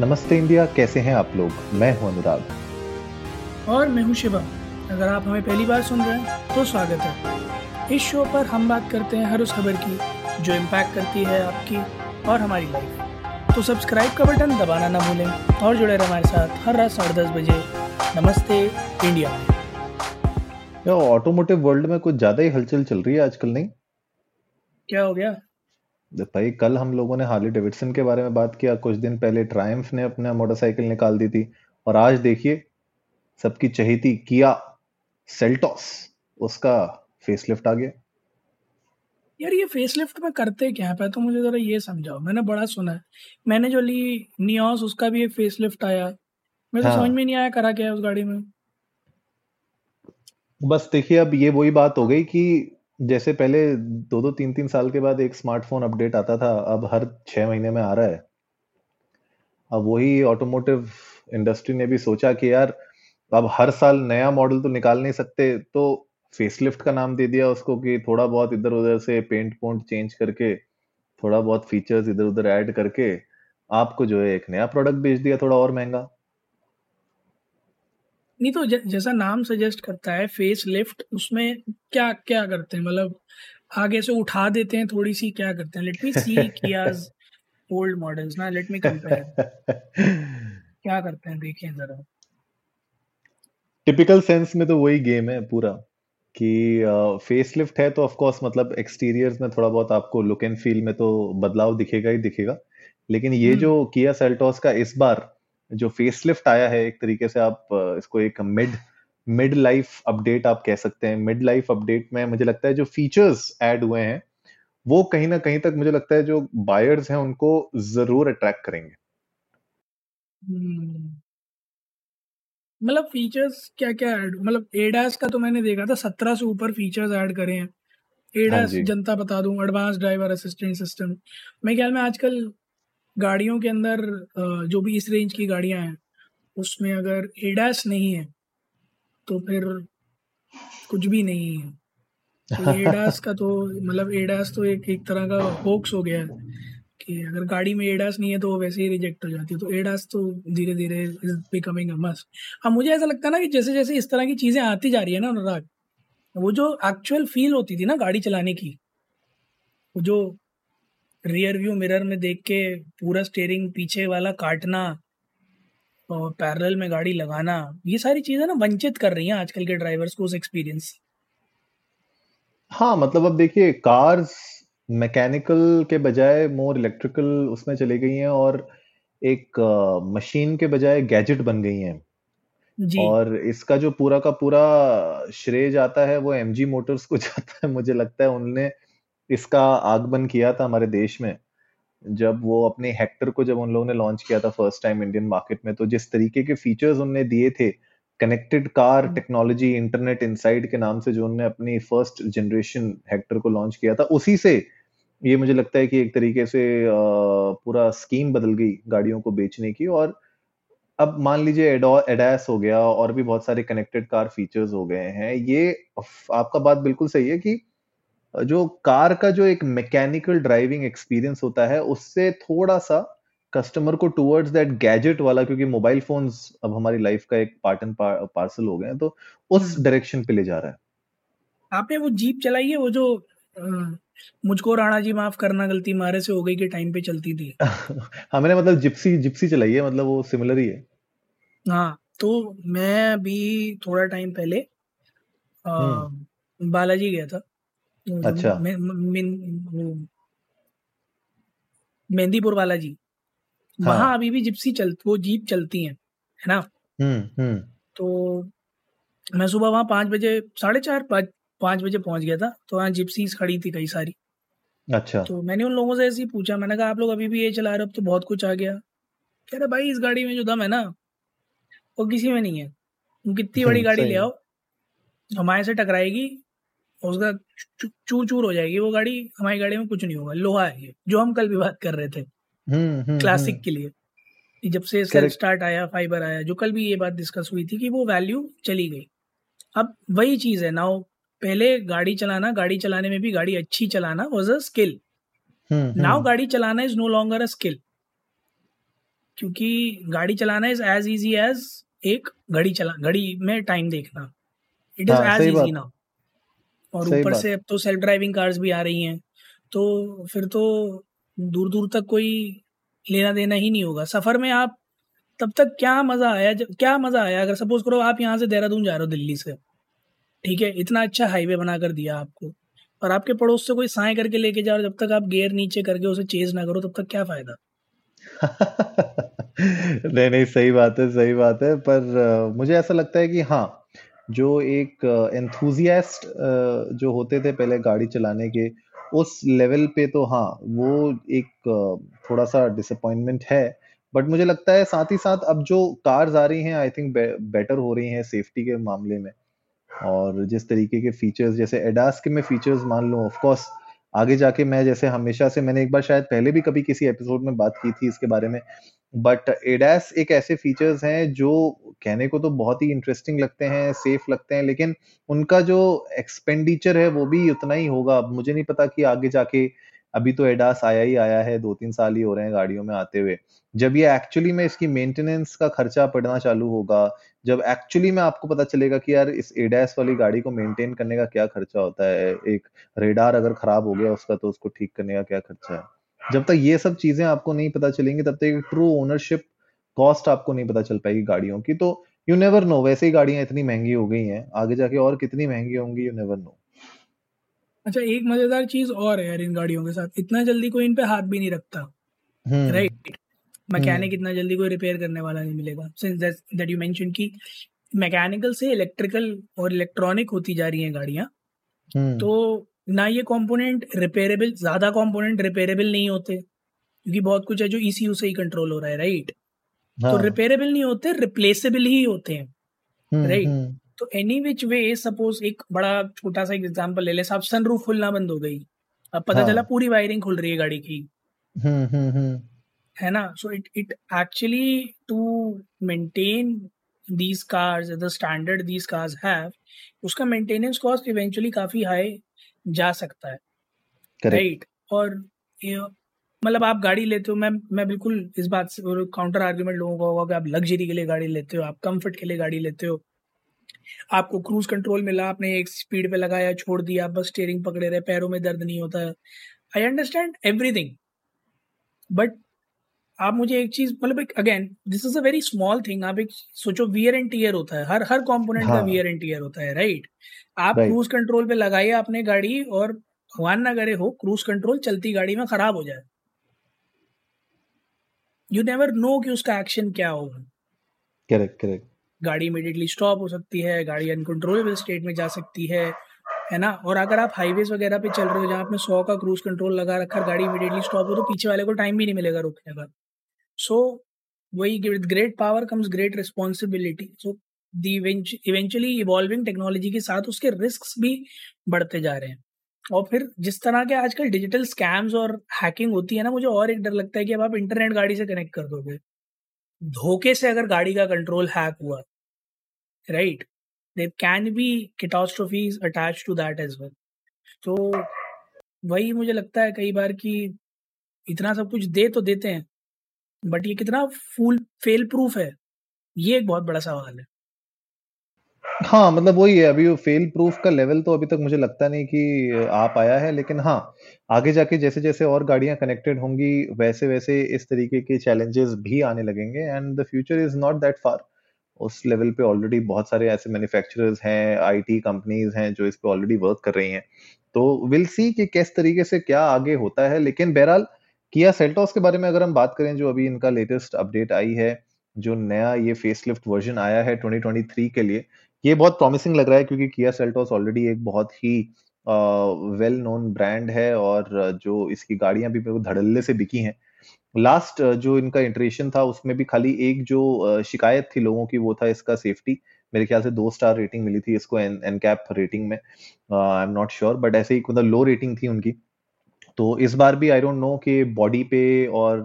नमस्ते इंडिया कैसे हैं आप लोग? मैं हूँ अनुराग। और मैं हूँ शिवा अगर आप हमें पहली बार सुन रहे हैं तो स्वागत है। इस शो पर हम बात करते हैं हर उस खबर की जो इम्पैक्ट करती है आपकी और हमारी लाइफ तो सब्सक्राइब का बटन दबाना ना भूलें और जुड़े रहे हमारे साथ हर रात साढ़े दस बजे। नमस्ते इंडिया। में ऑटोमोटिव वर्ल्ड में कुछ ज़्यादा ही हलचल चल रही है आजकल नहीं? क्या हो गया? भाई कल हम लोगों ने हार्ली डेविडसन के बारे में बात किया कुछ दिन पहले ट्रायम्फ ने अपना मोटरसाइकिल निकाल दी थी और आज देखिए सबकी चहेती किया सेल्टॉस उसका फेसलिफ्ट आ गया। यार ये फेसलिफ्ट में करते क्या है? तो मुझे जरा ये समझाओ मैंने बड़ा सुना है। मैंने जो ली नियोस उसका भी एक फेसलिफ्ट आया मेरे तो हाँ। समझ में नहीं आया करा क्या है उस गाड़ी में। बस देखिए अब ये वही बात हो गई कि जैसे पहले दो दो तीन तीन साल के बाद एक स्मार्टफ़ोन अपडेट आता था, अब हर छह महीने में आ रहा है। अब वही ऑटोमोटिव इंडस्ट्री ने भी सोचा कि यार, अब हर साल नया मॉडल तो निकाल नहीं सकते तो फेसलिफ्ट का नाम दे दिया उसको कि थोड़ा बहुत इधर उधर से पेंट पोंट चेंज करके, थोड़ा बहुत फीचर्स इधर उधर ऐड करके, आपको जो है एक नया प्रोडक्ट बेच दिया थोड़ा और महँगा। नहीं तो जैसा नाम सजेस्ट करता है फेस लिफ्ट उसमें क्या क्या करते हैं? मतलब आगे से उठा देते हैं थोड़ी सी क्या करते हैं? Let me see Kia's old models ना लेट मी कंपेयर क्या करते हैं? देखिए जरा। टिपिकल सेंस में तो वही गेम है पूरा कि फेस uh, लिफ्ट है तो ऑफ़ कोर्स मतलब एक्सटीरियर्स में थोड़ा बहुत आपको लुक एंड फील में तो बदलाव दिखेगा ही दिखेगा लेकिन ये हम्म। जो किया सेल्टोस का इस बार जो फेसलिफ्ट आया है एक तरीके से आप इसको एक मिड मिड लाइफ अपडेट आप कह सकते हैं। मिड लाइफ अपडेट में मुझे लगता है जो फीचर्स ऐड हुए हैं वो कहीं ना कहीं तक मुझे लगता है जो बायर्स हैं उनको ज़रूर अट्रैक्ट करेंगे। हम्म। मतलब फीचर्स क्या क्या ऐड मतलब एडास का तो मैंने देखा था सत्रह से ऊपर फीचर्स ऐड करे हैं। एडास हाँ जनता बता दूँ एडवांस ड्राइवर असिस्टेंट सिस्टम मैं ख्याल में आजकल गाड़ियों के अंदर जो भी इस रेंज की गाड़ियाँ हैं उसमें अगर एडास नहीं है तो फिर कुछ भी नहीं है। तो एडास का तो मतलब एडास तो एक एक तरह का होक्स हो गया है कि अगर गाड़ी में एडास नहीं है तो वो वैसे ही रिजेक्ट हो जाती है। तो एडास तो धीरे धीरे इज़ बिकमिंग अ मस्ट अब मुझे ऐसा लगता है ना कि जैसे जैसे इस तरह की चीज़ें आती जा रही है ना अनुराग वो जो एक्चुअल फील होती थी ना गाड़ी चलाने की वो जो रियर व्यू मिरर में देख के पूरा स्टेयरिंग पीछे वाला काटना और पैरेलल में गाड़ी लगाना ये सारी चीज़ें ना वंचित कर रही हैं आजकल के ड्राइवर्स को उस एक्सपीरियंस हाँ मतलब अब देखिए कार्स मैकेनिकल के बजाय मोर इलेक्ट्रिकल उसमें चली गई हैं और एक मशीन के बजाय गैजेट बन गई हैं। जी। और इसका जो पूरा का पूरा श्रेय जाता है वो एमजी मोटर्स को जाता है मुझे लगता है उनने इसका आगमन किया था हमारे देश में जब वो अपने हेक्टर को जब उन लोगों ने लॉन्च किया था फ़र्स्ट टाइम इंडियन मार्केट में तो जिस तरीके के फीचर्स उनने दिए थे connected car technology internet inside के नाम से जो उन्होंने अपनी फ़र्स्ट जनरेशन हेक्टर को लॉन्च किया था उसी से ये मुझे लगता है कि एक तरीके से पूरा स्कीम बदल गई गाड़ियों को बेचने की और अब मान लीजिए एडास हो गया और भी बहुत सारे कनेक्टेड कार फीचर्स हो गए हैं ये आपका बात बिल्कुल सही है कि जो कार का जो एक मैकेनिकल ड्राइविंग एक्सपीरियंस होता है उससे थोड़ा सा कस्टमर को टुवर्ड्स दैट गैजेट वाला क्योंकि मोबाइल फोन्स अब हमारी लाइफ का एक पार्ट एंड पार्सल हो गए हैं तो उस डायरेक्शन हम्म। पे ले जा रहा है आपने वो जीप चलाई है वो जो मुझको राणा जी माफ़ करना गलती मारे से हो गई के टाइम पे चलती थी हाँ मैंने मतलब जिप्सी जिप्सी चलाई है मतलब वो सिमिलर ही है हाँ तो मैं अभी थोड़ा टाइम पहले हम्म। बालाजी गया था अच्छा। मेहंदीपुर वाला जी हाँ। वहाँ अभी भी जिप्सी चल वो जीप चलती है है ना? हम्म हम्म। तो मैं सुबह वहाँ पाँच बजे साढ़े चार पाँच पाँच बजे पहुँच गया था तो वहाँ जिप्सी खड़ी थी कई सारी। अच्छा। तो मैंने उन लोगों से ऐसे ही पूछा मैंने कहा आप लोग अभी भी ये चला रहे हो अब तो बहुत कुछ आ गया। कह रहे भाई इस गाड़ी में जो दम है ना वो किसी में नहीं है। तुम कितनी बड़ी गाड़ी ले आओ हमारे से टकराएगी उसका चूर चूर हो जाएगी। वो गाड़ी हमारी गाड़ी में कुछ नहीं होगा। लोहा है ये जो हम कल भी बात कर रहे थे। Classic hmm, hmm. के लिए। जब से सेल्फ स्टार्ट आया फाइबर आया जो कल भी ये बात डिस्कस हुई थी कि वो वैल्यू चली गई। अब वही चीज़ है। नाउ पहले गाड़ी चलाना गाड़ी चलाने में भी गाड़ी अच्छी चलाना वॉज़ अ स्किल नाउ गाड़ी चलाना is no longer a skill क्योंकि गाड़ी चलाना इज़ एज इजी एज एक घड़ी चला घड़ी में टाइम देखना। इट इज़ एज इजी ना और ऊपर से अब तो सेल्फ ड्राइविंग कार्स भी आ रही हैं। तो फिर तो दूर दूर तक कोई लेना देना ही नहीं होगा। सफ़र में आप तब तक क्या मज़ा आया जब क्या मज़ा आया? अगर सपोज़ करो आप यहाँ से देहरादून जा रहे हो दिल्ली से ठीक है? इतना अच्छा हाईवे बना कर दिया आपको। और आपके पड़ोस से कोई साए करके लेके जाओ जब तक आप गेयर नीचे करके उसे चेज ना करो तब तक क्या फ़ायदा? नहीं नहीं सही बात है सही बात है। पर मुझे ऐसा लगता है कि हाँ जो एक एंथुजियास्ट जो होते थे पहले गाड़ी चलाने के, उस लेवल पे तो हाँ वो एक थोड़ा सा डिसअपॉइंटमेंट है। बट मुझे लगता है साथ ही साथ अब जो कार्स आ रही हैं आई थिंक बेटर हो रही हैं सेफ्टी के मामले में। और जिस तरीके के फीचर्स जैसे एडास के में फीचर्स मान लो ऑफकोर्स आगे जाके मैं जैसे हमेशा से मैंने एक बार शायद पहले भी कभी किसी एपिसोड में बात की थी इसके बारे में बट एडैस एक ऐसे फीचर्स हैं जो कहने को तो बहुत ही इंटरेस्टिंग लगते हैं सेफ़ लगते हैं, लेकिन उनका जो एक्सपेंडिचर है वो भी उतना ही होगा। मुझे नहीं पता कि आगे जाके अभी तो एडास आया ही आया है दो तीन साल ही हो रहे हैं गाड़ियों में आते हुए। जब ये एक्चुअली में इसकी मेंटेनेंस का खर्चा पड़ना चालू होगा, जब एक्चुअली में आपको पता चलेगा कि यार इस एडास वाली गाड़ी को मेंटेन करने का क्या खर्चा होता है, एक रेडार अगर खराब हो गया उसका तो उसको ठीक करने का क्या खर्चा है? जब तक ये सब चीज़ें आपको नहीं पता चलेंगी, तब तक ट्रू ओनरशिप कॉस्ट आपको नहीं पता चल पाएगी गाड़ियों की। तो यू नेवर नो वैसे ही गाड़ियाँ इतनी महँगी हो गई हैं, आगे जाके और कितनी महँगी होंगी यू नेवर नो अच्छा एक मज़ेदार चीज़ और है यार इन गाड़ियों के साथ। इतना जल्दी कोई इन पे हाथ भी नहीं रखता। Right hmm. Mechanic hmm. इतना जल्दी कोई रिपेयर करने वाला नहीं मिलेगा। सिंस दैट यू मेंशन कि मैकेनिकल से इलेक्ट्रिकल और इलेक्ट्रॉनिक होती जा रही हैं गाड़ियाँ हम्म। तो ना ये कंपोनेंट रिपेयरेबल ज़्यादा कंपोनेंट रिपेयरेबल नहीं होते। क्योंकि बहुत कुछ है जो ईसीयू से ही कंट्रोल हो रहा है राइट तो रिपेयरेबल हाँ। नहीं होते रिप्लेसेबल ही होते हैं। राइट तो एनी विच वे सपोज़ एक बड़ा छोटा सा एग्ज़ाम्पल ले ले साहब सनरूफ खुलना बंद हो गई अब पता हाँ. चला पूरी वायरिंग खुल रही है गाड़ी की हम्म, हम्म, हम्म। है ना so it it actually to maintain these cars the standard these cars have उसका मेंटेनेंस कॉस्ट इवेंचुअली काफ़ी हाई जा सकता है राइट right? और मतलब आप गाड़ी लेते हो मैं मैं बिल्कुल इस बात से काउंटर आर्ग्यूमेंट लोगों का होगा कि आप लग्जरी के लिए गाड़ी लेते हो आप कंफर्ट के लिए गाड़ी लेते हो आपको क्रूज कंट्रोल मिला आपने एक स्पीड पे लगाया छोड़ दिया बस स्टेयरिंग पकड़े रहे पैरों में दर्द नहीं होता। आई अंडरस्टैंड एवरीथिंग बट आप मुझे एक चीज़ मतलब एक again this is a very small thing आप एक सोचो वियर एंड टीयर होता है हर हर कंपोनेंट हाँ. का वियर एंड टीयर होता है राइट आप क्रूज कंट्रोल पे लगाइए आपने गाड़ी और भगवान ना करे हो क्रूज कंट्रोल चलती गाड़ी में खराब हो जाए। यू नेवर नो कि उसका एक्शन क्या होगा। करेक्ट करेक्ट गाड़ी इमीडिएटली स्टॉप हो सकती है, गाड़ी अनकंट्रोलेबल स्टेट में जा सकती है है ना? और अगर आप हाईवेज वगैरह पे चल रहे हो, जहाँ आपने सौ का क्रूज कंट्रोल लगा रखा, गाड़ी इमीडिएटली स्टॉप हो तो पीछे वाले को टाइम भी नहीं मिलेगा रोकने का। सो वही with great power comes great responsibility so eventually evolving technology के साथ उसके रिस्क भी बढ़ते जा रहे हैं। और फिर जिस तरह के आजकल डिजिटल स्कैम्स और हैकिंग होती है ना, मुझे और एक डर लगता है कि अब आप इंटरनेट गाड़ी से कनेक्ट कर दोगे। धोखे से अगर गाड़ी का कंट्रोल हैक हुआ right there can be catastrophes attach to that as well तो वही मुझे लगता है कई बार कि इतना सब कुछ दे तो देते हैं बट ये कितना फुल फेल प्रूफ है, ये एक बहुत बड़ा सवाल है। हाँ मतलब वही है, अभी वो फेल प्रूफ का लेवल तो अभी तक मुझे लगता नहीं कि आ पाया है, लेकिन हाँ आगे जाके जैसे जैसे और गाड़ियाँ कनेक्टेड होंगी वैसे वैसे इस तरीके के चैलेंजेस भी आने लगेंगे and the future is not that far उस लेवल पे ऑलरेडी बहुत सारे ऐसे मैन्युफैक्चरर्स हैं आईटी कंपनीज़ हैं, जो इस पे ऑलरेडी वर्क कर रही हैं। तो विल सी कि किस तरीके से क्या आगे होता है, लेकिन बहरहाल किया सेल्टॉस के बारे में अगर हम बात करें, जो अभी इनका लेटेस्ट अपडेट आई है जो नया ये फेसलिफ्ट वर्जन आया है 2023 के लिए, ये बहुत प्रॉमिसिंग लग रहा है क्योंकि किया सेल्टोस ऑलरेडी एक बहुत ही वेल नोन ब्रांड है और जो इसकी गाड़ियाँ भी धड़ल्ले से बिकी हैं। लास्ट जो इनका इंटरेशन था, उसमें भी खाली एक जो शिकायत थी लोगों की, वो था इसका सेफ्टी मेरे ख्याल से दो स्टार रेटिंग मिली थी इसको एन कैप रेटिंग में। I am not sure but ऐसे ही मतलब लो रेटिंग थी उनकी। तो इस बार भी आई डोंट नो कि बॉडी पे और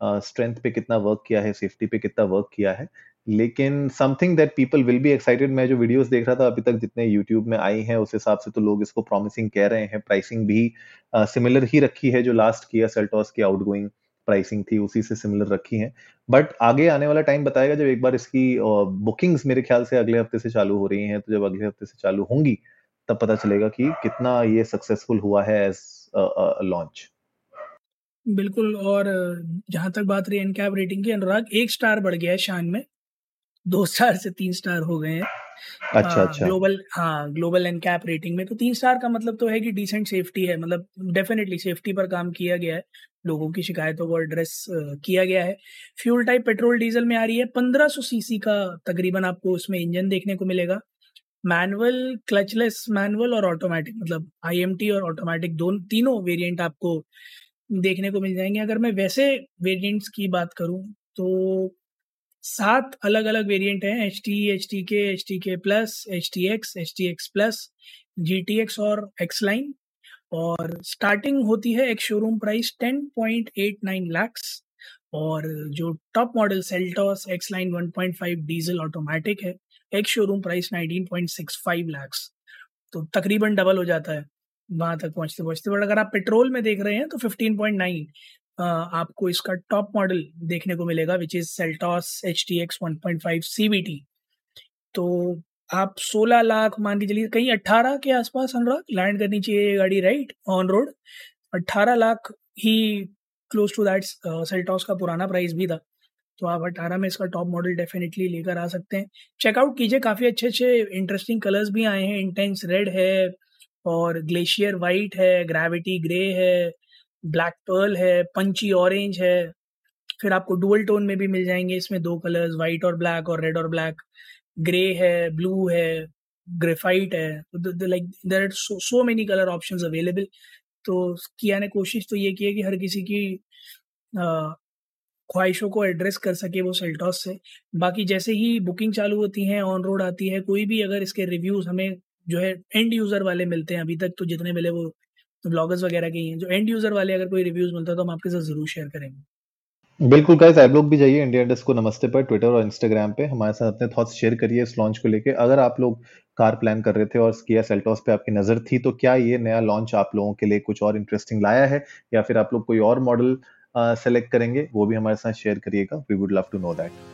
स्ट्रेंथ पे कितना वर्क किया है सेफ्टी पे कितना वर्क किया है। लेकिन something that people will be excited मैं जो वीडियोस देख रहा था अभी तक जितने यूट्यूब में आई हैं उस हिसाब से तो लोग इसको प्रॉमिसिंग कह रहे हैं। प्राइसिंग भी सिमिलर uh, ही रखी है जो लास्ट किया सेल्टॉस की आउटगोइंग प्राइसिंग थी उसी से सिमिलर रखी है। बट आगे आने वाला टाइम बताएगा जब एक बार इसकी बुकिंग्स uh, मेरे ख्याल से अगले हफ़्ते से चालू हो रही हैं। तो जब अगले हफ़्ते से चालू होंगी तब पता चलेगा कि कितना ये सक्सेसफुल हुआ है एज लॉन्च बिल्कुल और जहाँ तक बात रही एनकैप रेटिंग की अनुराग एक स्टार बढ़ गया है शान में। दो स्टार से तीन स्टार हो गए हैं। अच्छा आ, अच्छा। ग्लोबल हाँ ग्लोबल एंड कैप रेटिंग में तो तीन स्टार का मतलब तो है कि डिसेंट सेफ्टी है मतलब डेफिनेटली सेफ्टी पर काम किया गया है। लोगों की शिकायतों को एड्रेस किया गया है। फ्यूल टाइप पेट्रोल डीजल में आ रही है 1500 सीसी का तकरीबन आपको उसमें इंजन देखने को मिलेगा। मैनुअल क्लचलेस मैनुअल और ऑटोमेटिक मतलब आईएमटी और ऑटोमेटिक दोनों तीनों वेरिएंट आपको देखने को मिल जाएँगे। अगर मैं वैसे वेरिएंट्स की बात करूँ तो सात अलग अलग वेरिएंट हैं H T H T K H T K plus H T X H T X plus G T X और एक्स लाइन और स्टार्टिंग होती है एक showroom price ten point eight nine lakhs और जो top model Seltos X line one point five diesel automatic है, एक showroom price nineteen point six five lakhs तो तकरीबन डबल हो जाता है। वहाँ तक पहुँचते पहुँचते। बट अगर आप पेट्रोल में देख रहे हैं तो फिफ्टीन पॉइंट नाइन आपको इसका टॉप मॉडल देखने को मिलेगा which is Seltos H T X one point five C तो आप 16 लाख, मान के चलिए, कहीं 18 के आसपास, अनुराग लैंड करनी चाहिए गाड़ी राइट ऑन रोड 18 लाख ही क्लोज टू दैट सेल्टॉस का पुराना प्राइस भी था। तो आप 18 में इसका टॉप मॉडल डेफिनेटली लेकर आ सकते हैं। चेकआउट कीजिए, काफ़ी अच्छे अच्छे इंटरेस्टिंग कलर्स भी आए हैं। इंटेंस रेड है और ग्लेशियर वाइट है, ग्रेविटी ग्रे है, ब्लैक पर्ल है, पंची ऑरेंज है। फिर आपको डुअल टोन में भी मिल जाएँगे इसमें दो कलर्स, वाइट और ब्लैक और रेड और ब्लैक। ग्रे है, ब्लू है, ग्रेफाइट है। Like there are so many colour option available तो किया ने कोशिश तो ये की है कि हर किसी की ख्वाहिशों को एड्रेस कर सके वो सेल्टॉस से। बाकी जैसे ही बुकिंग चालू होती है ऑन रोड आती है, कोई भी अगर इसके रिव्यूज़ हमें जो है एंड यूज़र वाले मिलते हैं अभी तक तो जितने मिले वो ब्लॉगर्स वगैरह के हैं जो एंड यूज़र वाले अगर कोई रिव्यूज़ मिलता है तो हम आपके साथ ज़रूर शेयर करेंगे। बिल्कुल गाइस आप लोग भी जाइए इंडिया इंडस को नमस्ते पर ट्विटर और इंस्टाग्राम पे। हमारे साथ अपने थॉट्स शेयर करिए इस लॉन्च को लेके। अगर आप लोग कार प्लान कर रहे थे और किया सेल्टॉस पे आपकी नज़र थी तो क्या ये नया लॉन्च आप लोगों के लिए कुछ और इंटरेस्टिंग लाया है? या फिर आप लोग कोई और मॉडल सेलेक्ट करेंगे? वो भी हमारे साथ शेयर करिएगा। We would love to know that